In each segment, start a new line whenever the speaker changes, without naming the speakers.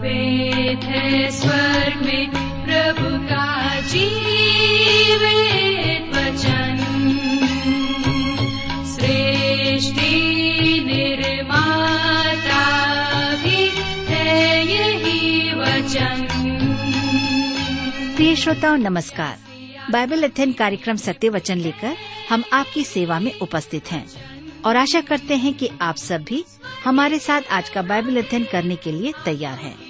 वेद है स्वर्ग में प्रभु का वचन। सृष्टि निर्माता भी है यही वचन।
प्रिय श्रोताओं, नमस्कार। बाइबल अध्ययन कार्यक्रम सत्य वचन लेकर हम आपकी सेवा में उपस्थित हैं और आशा करते हैं कि आप सब भी हमारे साथ आज का बाइबल अध्ययन करने के लिए तैयार हैं।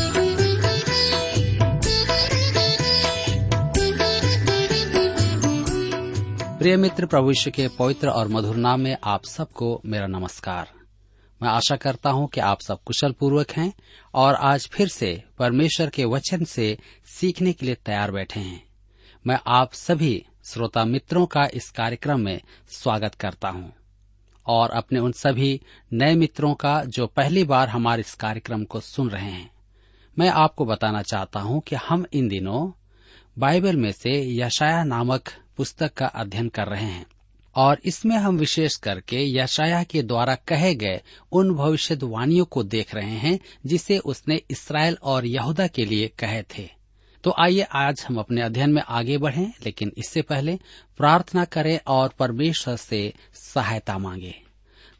प्रिय मित्र यीशु के पवित्र और मधुर नाम में आप सबको मेरा नमस्कार। मैं आशा करता हूँ कि आप सब कुशल पूर्वक हैं और आज फिर से परमेश्वर के वचन से सीखने के लिए तैयार बैठे हैं। मैं आप सभी श्रोता मित्रों का इस कार्यक्रम में स्वागत करता हूँ और अपने उन सभी नए मित्रों का जो पहली बार हमारे इस कार्यक्रम को सुन रहे हैं। मैं आपको बताना चाहता हूँ कि हम इन दिनों बाइबल में से यशाया नामक पुस्तक का अध्ययन कर रहे हैं। और इसमें हम विशेष करके यशाया के द्वारा कहे गए उन भविष्यवाणियों को देख रहे हैं, जिसे उसने इसराइल और यहूदा के लिए कहे थे। तो आइए आज हम अपने अध्ययन में आगे बढ़ें, लेकिन इससे पहले प्रार्थना करें और परमेश्वर से सहायता मांगे।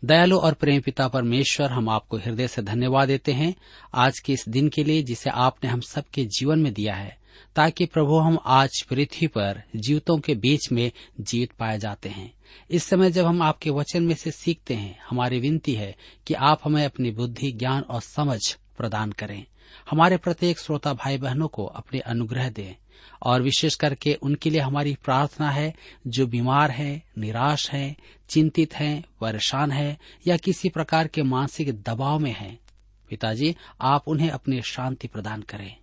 दयालु और प्रेम पिता परमेश्वर, हम आपको हृदय से धन्यवाद देते हैं आज के इस दिन के लिए, जिसे आपने हम सबके जीवन में दिया है। ताकि प्रभु हम आज पृथ्वी पर जीवितों के बीच में जीवित पाए जाते हैं। इस समय जब हम आपके वचन में से सीखते हैं, हमारी विनती है कि आप हमें अपनी बुद्धि, ज्ञान और समझ प्रदान करें। हमारे प्रत्येक श्रोता भाई बहनों को अपने अनुग्रह दें और विशेष करके उनके लिए हमारी प्रार्थना है, जो बीमार है, निराश है, चिंतित है, परेशान है या किसी प्रकार के मानसिक दबाव में है, पिताजी, आप उन्हें अपनी शांति प्रदान करें।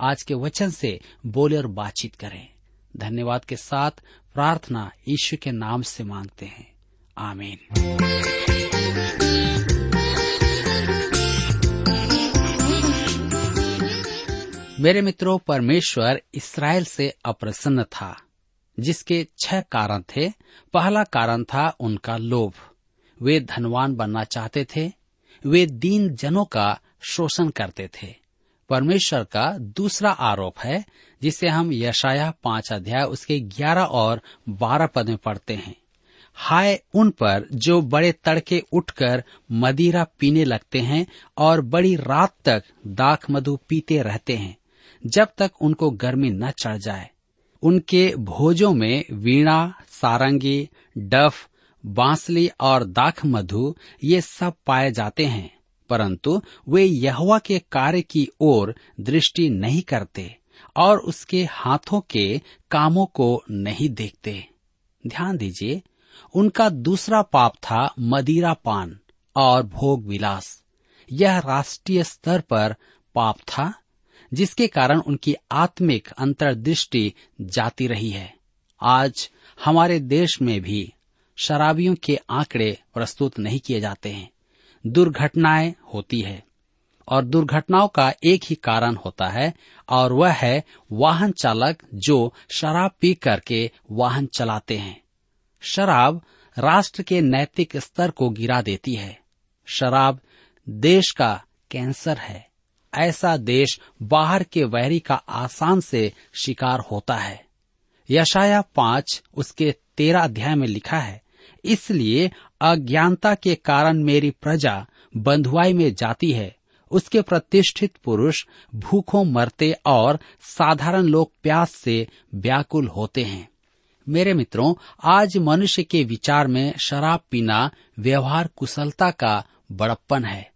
आज के वचन से बोले और बातचीत करें। धन्यवाद के साथ प्रार्थना ईश्वर के नाम से मांगते हैं। आमीन। मेरे मित्रों, परमेश्वर इसराइल से अप्रसन्न था, जिसके छह कारण थे। पहला कारण था उनका लोभ। वे धनवान बनना चाहते थे। वे दीन जनों का शोषण करते थे। परमेश्वर का दूसरा आरोप है, जिसे हम यशाया पाँच अध्याय उसके ग्यारह और बारह पद में पढ़ते हैं। हाय उन पर जो बड़े तड़के उठकर मदिरा पीने लगते हैं और बड़ी रात तक दाख मधु पीते रहते हैं, जब तक उनको गर्मी न चढ़ जाए। उनके भोजों में वीणा, सारंगी, डफ, बांसली और दाख मधु ये सब पाए जाते हैं। परंतु वे यहवा के कार्य की ओर दृष्टि नहीं करते और उसके हाथों के कामों को नहीं देखते। ध्यान दीजिए, उनका दूसरा पाप था मदिरा पान और भोग विलास यह राष्ट्रीय स्तर पर पाप था, जिसके कारण उनकी आत्मिक अंतर्दृष्टि जाती रही है। आज हमारे देश में भी शराबियों के आंकड़े प्रस्तुत नहीं किए जाते हैं। दुर्घटनाएँ होती है। और दुर्घटनाओं का एक ही कारण होता है, और वह है वाहन चालक जो शराब पी करके वाहन चलाते हैं। शराब राष्ट्र के नैतिक स्तर को गिरा देती है। शराब देश का कैंसर है। ऐसा देश बाहर के वैरी का आसान से शिकार होता है। यशाया पाँच, उसके तेरह अध्याय में लिखा है इसलिए अज्ञानता के कारण मेरी प्रजा बंधुआई में जाती है। उसके प्रतिष्ठित पुरुष भूखों मरते और साधारण लोग प्यास से व्याकुल होते हैं। मेरे मित्रों, आज मनुष्य के विचार में शराब पीना व्यवहार कुशलता का बड़प्पन है।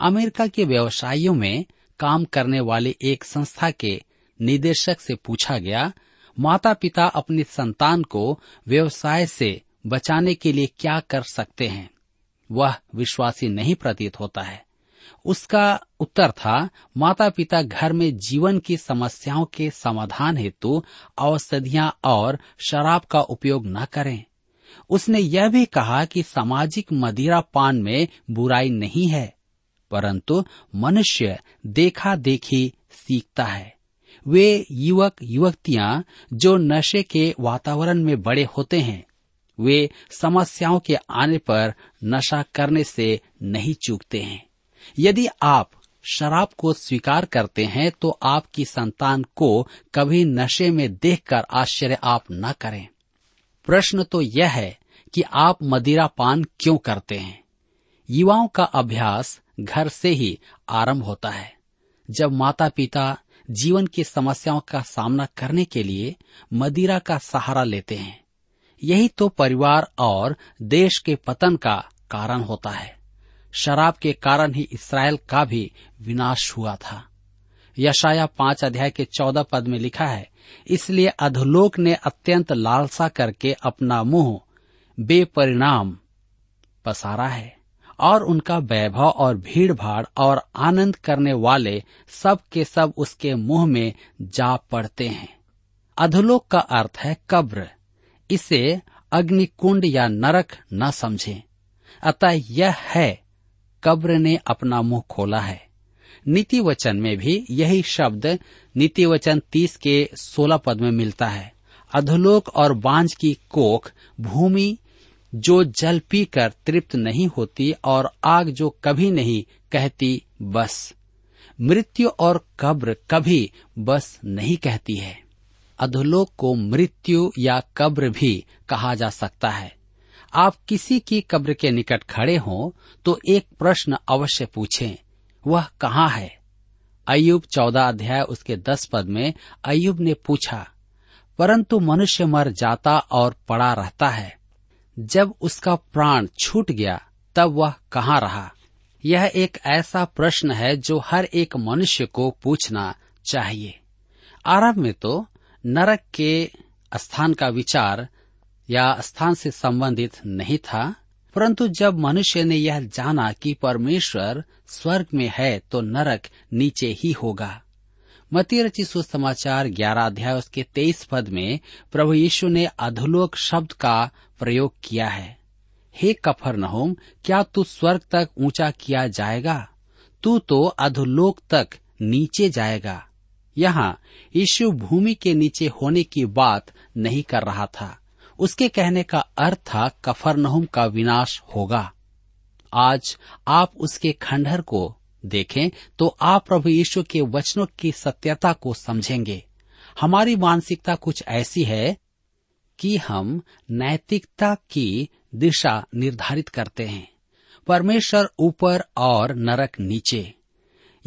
अमेरिका के व्यवसायियों में काम करने वाले एक संस्था के निदेशक से पूछा गया माता पिता अपनी संतान को व्यवसाय से बचाने के लिए क्या कर सकते हैं? वह विश्वासी नहीं प्रतीत होता है। उसका उत्तर था माता पिता घर में जीवन की समस्याओं के समाधान हेतु औषधियाँ और शराब का उपयोग न करें। उसने यह भी कहा कि सामाजिक मदिरा पान में बुराई नहीं है, परंतु मनुष्य देखा देखी सीखता है। वे युवक युवतियाँ जो नशे के वातावरण में बड़े होते हैं वे समस्याओं के आने पर नशा करने से नहीं चूकते हैं। यदि आप शराब को स्वीकार करते हैं तो आपकी संतान को कभी नशे में देखकर आश्चर्य आप न करें। प्रश्न तो यह है कि आप मदिरा पान क्यों करते हैं? युवाओं का अभ्यास घर से ही आरंभ होता है। जब माता पिता जीवन की समस्याओं का सामना करने के लिए मदिरा का सहारा लेते हैं यही तो परिवार और देश के पतन का कारण होता है। शराब के कारण ही इसराइल का भी विनाश हुआ था। यशाया पाँच अध्याय के चौदह पद में लिखा है, इसलिए अधोलोक ने अत्यंत लालसा करके अपना मुँह बेपरिणाम पसारा है और उनका वैभव और भीड़ भाड़ और आनंद करने वाले सब के सब उसके मुँह में जा पड़ते हैं। अधोलोक का अर्थ है कब्र। इसे अग्निकुंड या नरक न समझें। अतः यह है, कब्र ने अपना मुँह खोला है। नीति वचन में भी यही शब्द नीति वचन तीस के सोलह पद में मिलता है। अधोलोक और बांझ की कोख, भूमि, जो जल पीकर तृप्त नहीं होती और आग जो कभी नहीं कहती, बस। मृत्यु और कब्र कभी बस नहीं कहती है। अधोलोक को मृत्यु या कब्र भी कहा जा सकता है। आप किसी की कब्र के निकट खड़े हों तो एक प्रश्न अवश्य पूछें, वह कहाँ है? अयुब चौदह अध्याय उसके दस पद में अयुब ने पूछा, परंतु मनुष्य मर जाता और पड़ा रहता है। जब उसका प्राण छूट गया, तब वह कहाँ रहा? यह एक ऐसा प्रश्न है जो हर एक मनुष्य को पूछना चाहिए। आरंभ में तो नरक के स्थान का विचार या स्थान से संबंधित नहीं था, परंतु जब मनुष्य ने यह जाना कि परमेश्वर स्वर्ग में है तो नरक नीचे ही होगा। मती रची सुसमाचार ग्यारह अध्याय, उसके तेईस पद में प्रभु यीशु ने अधोलोक शब्द का प्रयोग किया है। हे कफर नहोम क्या तू स्वर्ग तक ऊँचा किया जाएगा? तू तो अधोलोक तक नीचे जाएगा। यहाँ यीशु भूमि के नीचे होने की बात नहीं कर रहा था। उसके कहने का अर्थ था, कफरनहुम का विनाश होगा। आज आप उसके खंडहर को देखें तो आप प्रभु यीशु के वचनों की सत्यता को समझेंगे। हमारी मानसिकता कुछ ऐसी है कि हम नैतिकता की दिशा निर्धारित करते हैं। परमेश्वर ऊपर और नरक नीचे।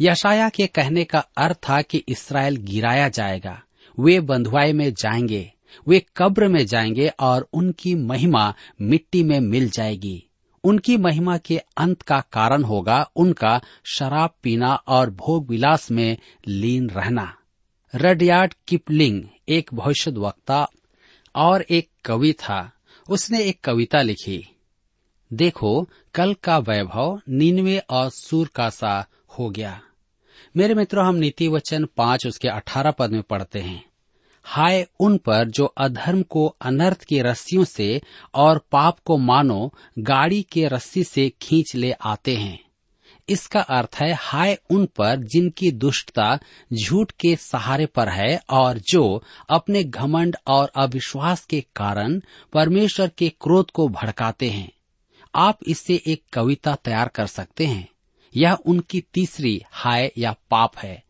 यशाया के कहने का अर्थ था कि इसराइल गिराया जाएगा। वे बंधुआई में जाएँगे, वे कब्र में जाएँगे और उनकी महिमा मिट्टी में मिल जाएगी। उनकी महिमा के अंत का कारण होगा उनका शराब पीना और भोग विलास में लीन रहना। रडयार्ड किपलिंग, एक भविष्य वक्ता और एक कवि था। उसने एक कविता लिखी। देखो, कल का वैभव नीनवे और सूर का सा हो गया। मेरे मित्रों, हम नीति वचन पाँच, उसके अठारह पद में पढ़ते हैं। हाय उन पर जो अधर्म को अनर्थ की रस्सियों से और पाप को मानो, गाड़ी के रस्सी से खींच ले आते हैं। इसका अर्थ है, हाय उन पर जिनकी दुष्टता झूठ के सहारे पर है और जो अपने घमंड और अविश्वास के कारण परमेश्वर के क्रोध को भड़काते हैं। आप इससे एक कविता तैयार कर सकते हैं। यह उनकी तीसरी हाय या पाप है।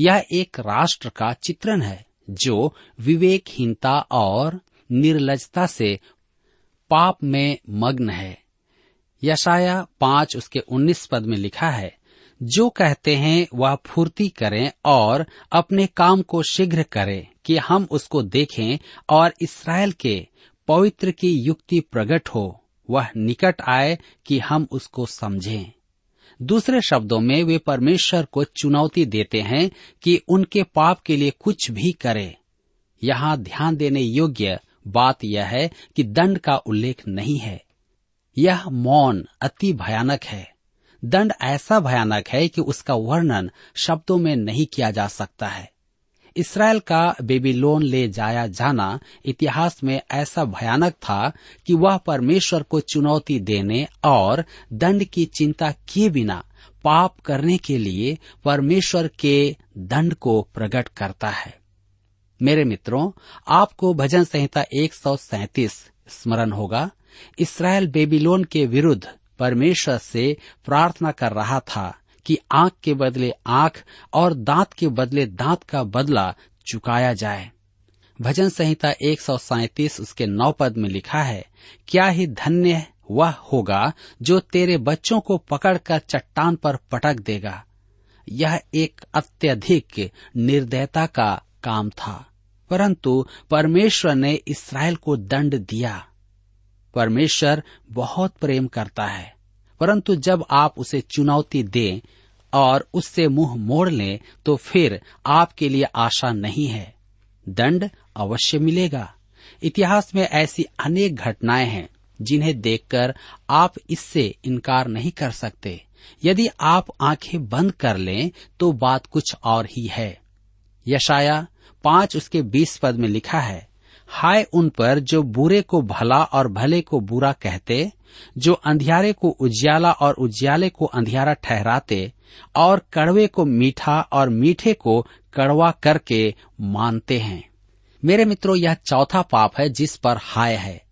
यह एक राष्ट्र का चित्रण है, जो विवेकहीनता और निर्लजता से पाप में मग्न है। यशाया पाँच उसके उन्नीस पद में लिखा है, जो कहते हैं, वह फुर्ती करें और अपने काम को शीघ्र करें कि हम उसको देखें और इसराइल के पवित्र की युक्ति प्रकट हो। वह निकट आए कि हम उसको समझें। दूसरे शब्दों में वे परमेश्वर को चुनौती देते हैं कि उनके पाप के लिए कुछ भी करे। यहाँ ध्यान देने योग्य बात यह है कि दंड का उल्लेख नहीं है। यह मौन अति भयानक है। दंड ऐसा भयानक है कि उसका वर्णन शब्दों में नहीं किया जा सकता है। इसराइल का बेबीलोन ले जाया जाना इतिहास में ऐसा भयानक था कि वह परमेश्वर को चुनौती देने और दंड की चिंता किए बिना पाप करने के लिए परमेश्वर के दंड को प्रकट करता है। मेरे मित्रों, आपको भजन संहिता एक स्मरण होगा। इसराइल बेबीलोन के विरुद्ध परमेश्वर से प्रार्थना कर रहा था कि आँख के बदले आँख और दांत के बदले दांत का बदला चुकाया जाए। भजन संहिता एक उसके नौ पद में लिखा है, क्या ही धन्य वह होगा जो तेरे बच्चों को पकड़कर चट्टान पर पटक देगा। यह एक अत्यधिक निर्दयता का काम था। परंतु परमेश्वर ने इसराइल को दंड दिया। परमेश्वर बहुत प्रेम करता है। परंतु जब आप उसे चुनौती दें और उससे मुँह मोड़ लें तो फिर आपके लिए आशा नहीं है। दंड अवश्य मिलेगा। इतिहास में ऐसी अनेक घटनाएँ हैं, जिन्हें देखकर आप इससे इनकार नहीं कर सकते। यदि आप आँखें बंद कर लें तो बात कुछ और ही है। यशाया पाँच उसके बीस पद में लिखा है हाय उन पर जो बुरे को भला और भले को बुरा कहते, जो अंधियारे को उजियाला और उजियाले को अंधियारा ठहराते, और कड़वे को मीठा और मीठे को कड़वा करके मानते हैं। मेरे मित्रों, यह चौथा पाप है जिस पर हाय है।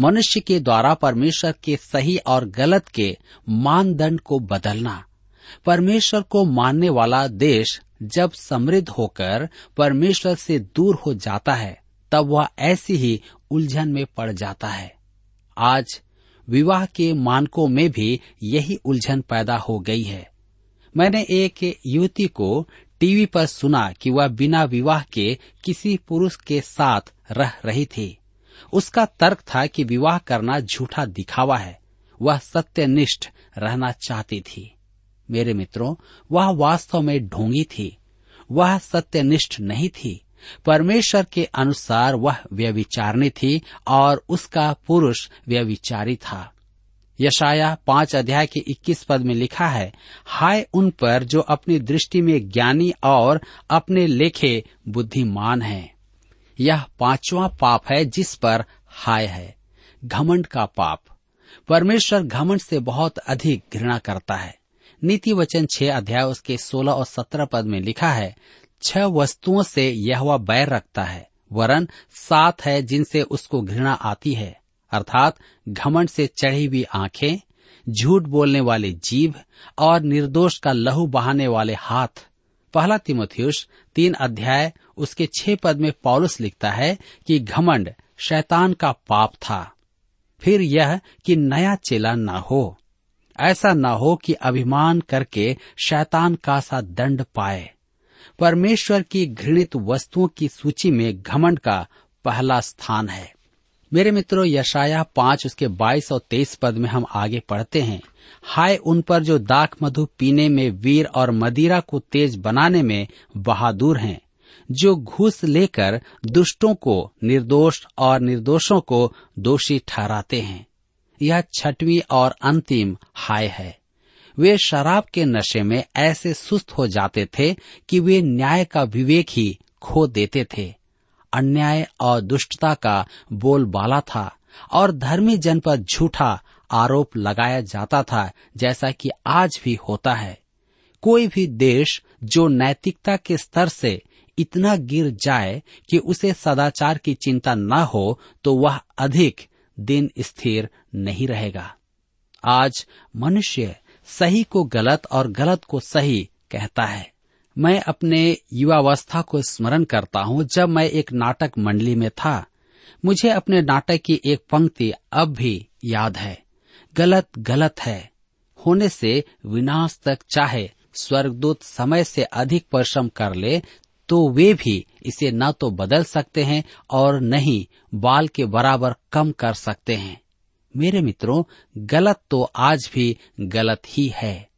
मनुष्य के द्वारा परमेश्वर के सही और गलत के मानदंड को बदलना। परमेश्वर को मानने वाला देश जब समृद्ध होकर परमेश्वर से दूर हो जाता है तब वह ऐसी ही उलझन में पड़ जाता है। आज विवाह के मानकों में भी यही उलझन पैदा हो गई है। मैंने एक युवती को टीवी पर सुना कि वह बिना विवाह के किसी पुरुष के साथ रह रही थी। उसका तर्क था कि विवाह करना झूठा दिखावा है। वह सत्यनिष्ठ रहना चाहती थी। मेरे मित्रों, वह वास्तव में ढोंगी थी। वह सत्यनिष्ठ नहीं थी। परमेश्वर के अनुसार वह व्यविचारणी थी और उसका पुरुष व्यविचारी था। यशाया पाँच अध्याय के इक्कीस पद में लिखा है, हाय उन पर जो अपनी दृष्टि में ज्ञानी और अपने लेखे बुद्धिमान हैं। यह पांचवा पाप है जिस पर हाय है, घमंड का पाप। परमेश्वर घमंड से बहुत अधिक घृणा करता है। नीति वचन छह अध्याय उसके सोलह और सत्रह पद में लिखा है छह वस्तुओं से यह बैर रखता है, वरन सात है जिनसे उसको घृणा आती है। अर्थात घमंड से चढ़ी हुई आँखें, झूठ बोलने वाले जीव और निर्दोष का लहू बहाने वाले हाथ। पहला तिमोथियुष तीन अध्याय, उसके छह पद में पौलुस लिखता है कि घमंड शैतान का पाप था। फिर यह कि नया चेला न हो। ऐसा न हो कि अभिमान करके शैतान का सा दंड पाए। परमेश्वर की घृणित वस्तुओं की सूची में घमंड का पहला स्थान है। मेरे मित्रों यशाया पाँच उसके बाईस और तेईस पद में हम आगे पढ़ते हैं। हाय उन पर जो दाख मधु पीने में वीर और मदिरा को तेज बनाने में बहादुर हैं, जो घूस लेकर दुष्टों को निर्दोष और निर्दोषों को दोषी ठहराते हैं। यह छठवीं और अंतिम हाय है। वे शराब के नशे में ऐसे सुस्त हो जाते थे कि वे न्याय का विवेक ही खो देते थे। अन्याय और दुष्टता का बोलबाला था और धर्मी जन पर झूठा आरोप लगाया जाता था, जैसा कि आज भी होता है। कोई भी देश जो नैतिकता के स्तर से इतना गिर जाए कि उसे सदाचार की चिंता न हो तो वह अधिक दिन स्थिर नहीं रहेगा। आज मनुष्य सही को गलत और गलत को सही कहता है। मैं अपने युवावस्था को स्मरण करता हूँ। जब मैं एक नाटक मंडली में था, मुझे अपने नाटक की एक पंक्ति अब भी याद है। गलत गलत है। होने से विनाश तक चाहे स्वर्गदूत समय से अधिक परिश्रम कर ले तो वे भी इसे न तो बदल सकते हैं और न ही बाल के बराबर कम कर सकते हैं। मेरे मित्रों, गलत तो आज भी गलत ही है।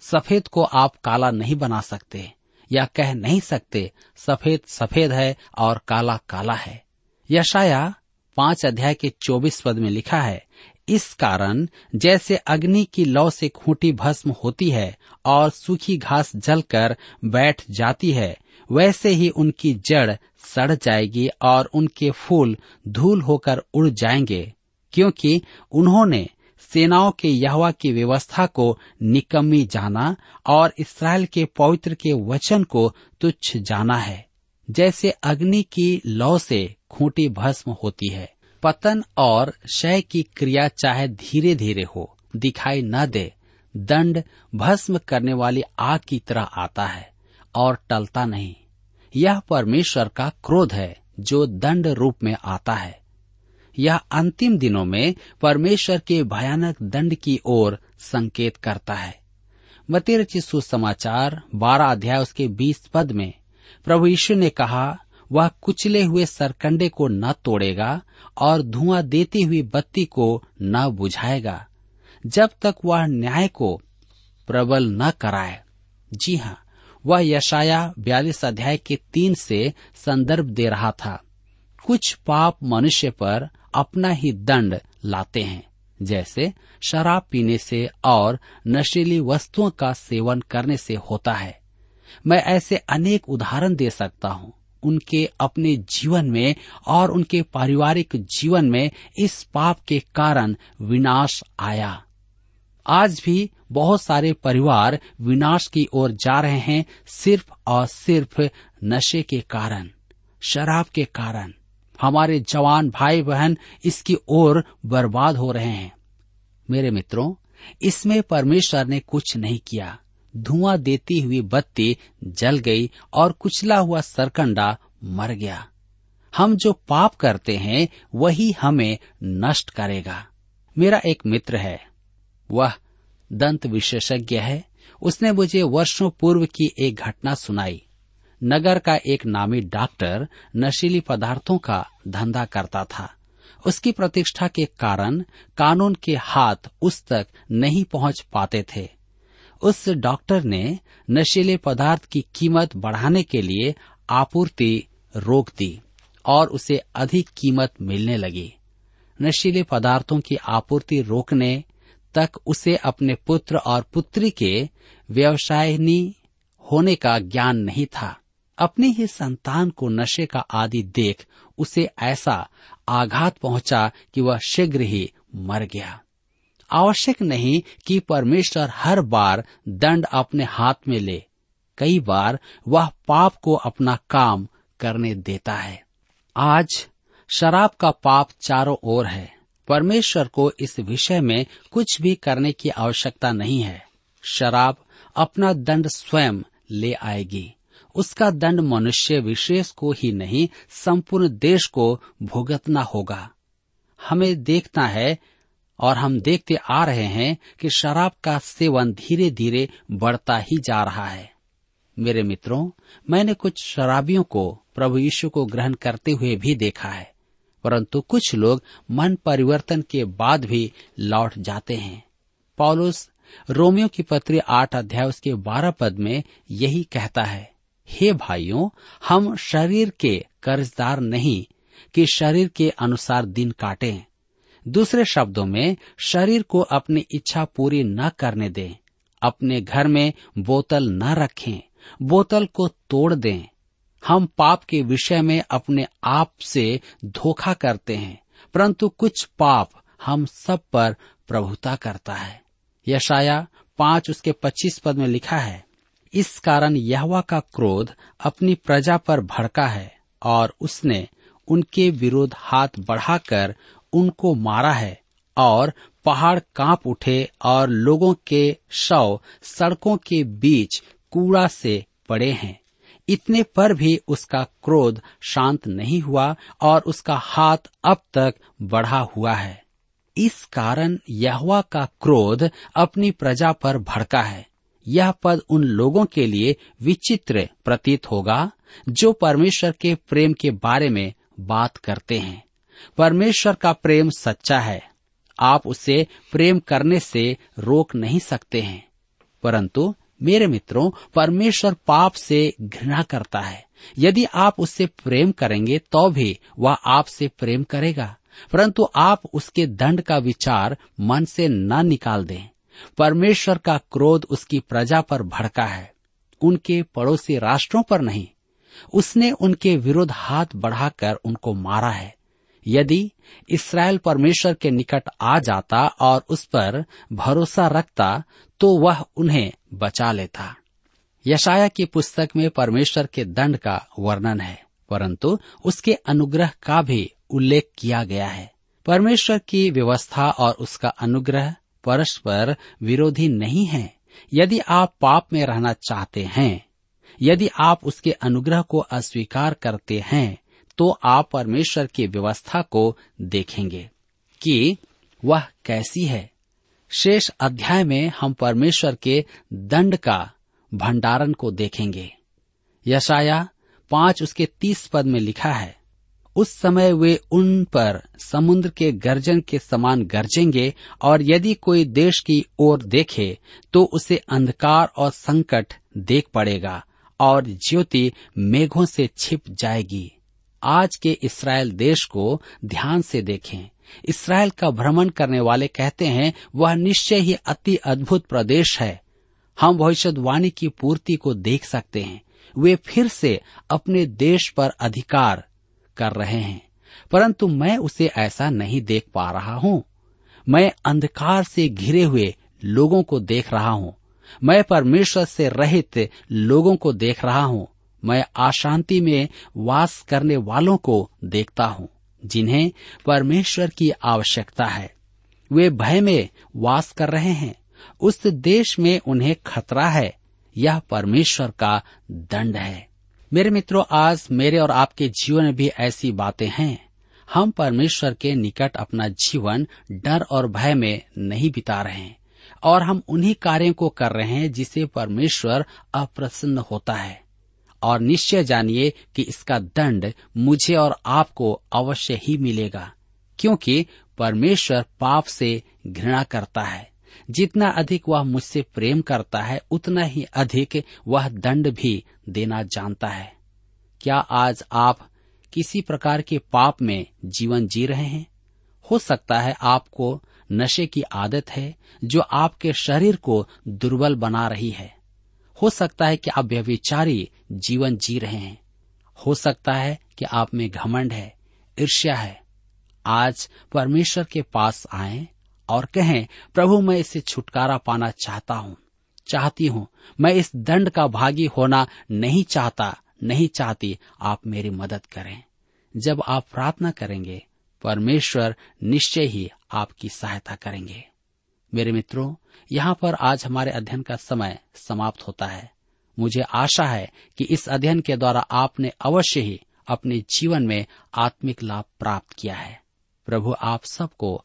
सफ़ेद को आप काला नहीं बना सकते, या कह नहीं सकते, सफ़ेद सफ़ेद है और काला काला है। यशाया पाँच अध्याय के चौबीस पद में लिखा है, इस कारण जैसे अग्नि की लौ से खूंटी भस्म होती है और सूखी घास जलकर बैठ जाती है, वैसे ही उनकी जड़ सड़ जाएगी और उनके फूल धूल होकर उड़ जाएँगे। क्योंकि उन्होंने सेनाओं के यहवा की व्यवस्था को निकम्मी जाना और इसराइल के पवित्र के वचन को तुच्छ जाना है, जैसे अग्नि की लौ से खूंटी भस्म होती है। पतन और क्षय की क्रिया चाहे धीरे धीरे हो, दिखाई न दे, दंड भस्म करने वाली आग की तरह आता है और टलता नहीं। यह परमेश्वर का क्रोध है जो दंड रूप में आता है। यह अंतिम दिनों में परमेश्वर के भयानक दंड की ओर संकेत करता है। मती सुसमाचार, बारह अध्याय उसके बीस पद में, प्रभु यीशु ने कहा, वह कुचले हुए सरकंडे को न तोड़ेगा और धुआँ देती हुई बत्ती को न बुझाएगा, जब तक वह न्याय को प्रबल न कराए। जी हाँ वह यशाया बयालीस अध्याय के तीन से संदर्भ दे रहा था। कुछ पाप मनुष्य पर अपना ही दंड लाते हैं, जैसे शराब पीने से और नशीली वस्तुओं का सेवन करने से होता है। मैं ऐसे अनेक उदाहरण दे सकता हूँ। उनके अपने जीवन में और उनके पारिवारिक जीवन में इस पाप के कारण विनाश आया। आज भी बहुत सारे परिवार विनाश की ओर जा रहे हैं सिर्फ़ और सिर्फ़ नशे के कारण, शराब के कारण। हमारे जवान भाई बहन इसकी ओर बर्बाद हो रहे हैं। मेरे मित्रों, इसमें परमेश्वर ने कुछ नहीं किया। धुआँ देती हुई बत्ती जल गई और कुचला हुआ सरकंडा मर गया। हम जो पाप करते हैं, वही हमें नष्ट करेगा। मेरा एक मित्र है। वह दंत विशेषज्ञ है। उसने मुझे वर्षों पूर्व की एक घटना सुनाई। नगर का एक नामी डॉक्टर नशीली पदार्थों का धंधा करता था। उसकी प्रतिष्ठा के कारण कानून के हाथ उस तक नहीं पहुँच पाते थे। उस डॉक्टर ने नशीले पदार्थ की कीमत बढ़ाने के लिए आपूर्ति रोक दी और उसे अधिक कीमत मिलने लगी। नशीले पदार्थों की आपूर्ति रोकने तक उसे अपने पुत्र और पुत्री के व्यवसायनी होने का ज्ञान नहीं था। अपनी ही संतान को नशे का आदि देख उसे ऐसा आघात पहुँचा कि वह शीघ्र ही मर गया। आवश्यक नहीं कि परमेश्वर हर बार दंड अपने हाथ में ले। कई बार वह पाप को अपना काम करने देता है। आज शराब का पाप चारों ओर है। परमेश्वर को इस विषय में कुछ भी करने की आवश्यकता नहीं है। शराब अपना दंड स्वयं ले आएगी। उसका दंड मनुष्य विशेष को ही नहीं, संपूर्ण देश को भुगतना होगा। हमें देखना है और हम देखते आ रहे हैं कि शराब का सेवन धीरे धीरे बढ़ता ही जा रहा है। मेरे मित्रों, मैंने कुछ शराबियों को प्रभु यीशु को ग्रहण करते हुए भी देखा है, परंतु कुछ लोग मन परिवर्तन के बाद भी लौट जाते हैं। पॉलुस रोमियो की पत्री आठ अध्याय उसके बारह पद में यही कहता है हे भाइयों, हम शरीर के कर्जदार नहीं कि शरीर के अनुसार दिन काटें। दूसरे शब्दों में, शरीर को अपनी इच्छा पूरी न करने दें। अपने घर में बोतल न रखें, बोतल को तोड़ दें। हम पाप के विषय में अपने आप से धोखा करते हैं, परंतु कुछ पाप हम सब पर प्रभुता करता है। यशाया पाँच उसके पच्चीस पद में लिखा है इस कारण यहवा का क्रोध अपनी प्रजा पर भड़का है और उसने उनके विरोध हाथ बढ़ाकर उनको मारा है और पहाड़ काँप उठे और लोगों के शव सड़कों के बीच कूड़ा से पड़े हैं। इतने पर भी उसका क्रोध शांत नहीं हुआ और उसका हाथ अब तक बढ़ा हुआ है। इस कारण यहवा का क्रोध अपनी प्रजा पर भड़का है। यह पद उन लोगों के लिए विचित्र प्रतीत होगा, जो परमेश्वर के प्रेम के बारे में बात करते हैं। परमेश्वर का प्रेम सच्चा है। आप उसे प्रेम करने से रोक नहीं सकते हैं। परंतु, मेरे मित्रों, परमेश्वर पाप से घृणा करता है। यदि आप उससे प्रेम करेंगे तो भी वह आपसे प्रेम करेगा। परंतु आप उसके दंड का विचार मन से न निकाल दें। परमेश्वर का क्रोध उसकी प्रजा पर भड़का है, उनके पड़ोसी राष्ट्रों पर नहीं। उसने उनके विरुद्ध हाथ बढ़ाकर उनको मारा है। यदि इसराइल परमेश्वर के निकट आ जाता और उस पर भरोसा रखता तो वह उन्हें बचा लेता। यशाया की पुस्तक में परमेश्वर के दंड का वर्णन है, परंतु उसके अनुग्रह का भी उल्लेख किया गया है। परमेश्वर की व्यवस्था और उसका अनुग्रह परस्पर विरोधी नहीं है। यदि आप पाप में रहना चाहते हैं, यदि आप उसके अनुग्रह को अस्वीकार करते हैं तो आप परमेश्वर की व्यवस्था को देखेंगे कि वह कैसी है। शेष अध्याय में हम परमेश्वर के दंड का भंडारण को देखेंगे। यशाया पाँच उसके तीस पद में लिखा है उस समय वे उन पर समुद्र के गर्जन के समान गर्जेंगे और यदि कोई देश की ओर देखे तो उसे अंधकार और संकट देख पड़ेगा और ज्योति मेघों से छिप जाएगी। आज के इसराइल देश को ध्यान से देखें। इसराइल का भ्रमण करने वाले कहते हैं, वह निश्चय ही अति अद्भुत प्रदेश है। हम भविष्यवाणी की पूर्ति को देख सकते हैं। वे फिर से अपने देश पर अधिकार कर रहे हैं। परंतु मैं उसे ऐसा नहीं देख पा रहा हूँ। मैं अंधकार से घिरे हुए लोगों को देख रहा हूँ। मैं परमेश्वर से रहित लोगों को देख रहा हूँ। मैं अशांति में वास करने वालों को देखता हूँ, जिन्हें परमेश्वर की आवश्यकता है। वे भय में वास कर रहे हैं। उस देश में उन्हें खतरा है। यह परमेश्वर का दंड है। मेरे मित्रों, आज मेरे और आपके जीवन में भी ऐसी बातें हैं। हम परमेश्वर के निकट अपना जीवन डर और भय में नहीं बिता रहे हैं और हम उन्हीं कार्यों को कर रहे हैं जिसे परमेश्वर अप्रसन्न होता है। और निश्चय जानिए कि इसका दंड मुझे और आपको अवश्य ही मिलेगा, क्योंकि परमेश्वर पाप से घृणा करता है। जितना अधिक वह मुझसे प्रेम करता है, उतना ही अधिक वह दंड भी देना जानता है। क्या आज आप किसी प्रकार के पाप में जीवन जी रहे हैं? हो सकता है आपको नशे की आदत है, जो आपके शरीर को दुर्बल बना रही है। हो सकता है कि आप व्यविचारी जीवन जी रहे हैं। हो सकता है कि आप में घमंड है, ईर्ष्या है। आज परमेश्वर के पास आए और कहें, प्रभु, मैं इससे छुटकारा पाना चाहता हूँ, चाहती हूँ। मैं इस दंड का भागी होना नहीं चाहता, नहीं चाहती। आप मेरी मदद करें। जब आप प्रार्थना करेंगे, परमेश्वर निश्चय ही आपकी सहायता करेंगे। मेरे मित्रों, यहाँ पर आज हमारे अध्ययन का समय समाप्त होता है। मुझे आशा है कि इस अध्ययन के द्वारा आपने अवश्य ही अपने जीवन में आत्मिक लाभ प्राप्त किया है। प्रभु, आप सबको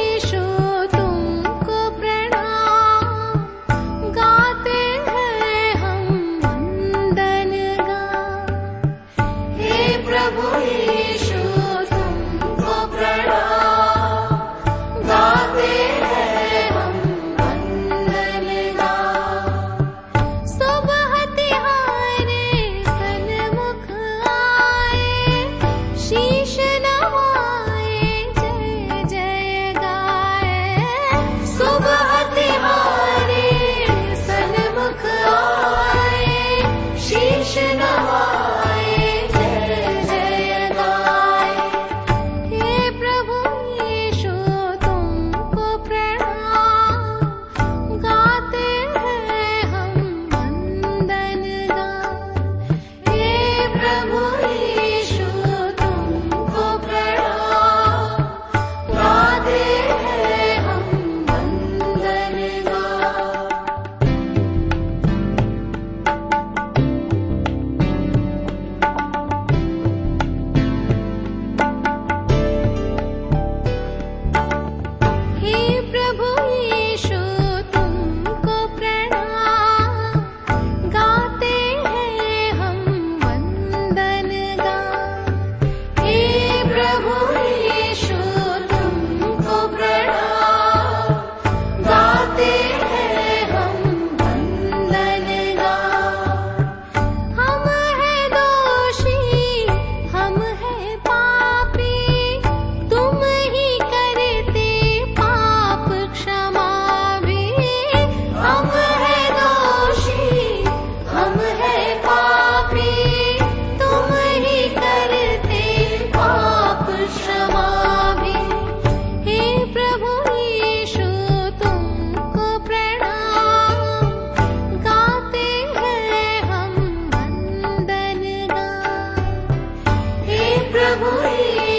Hallelujah.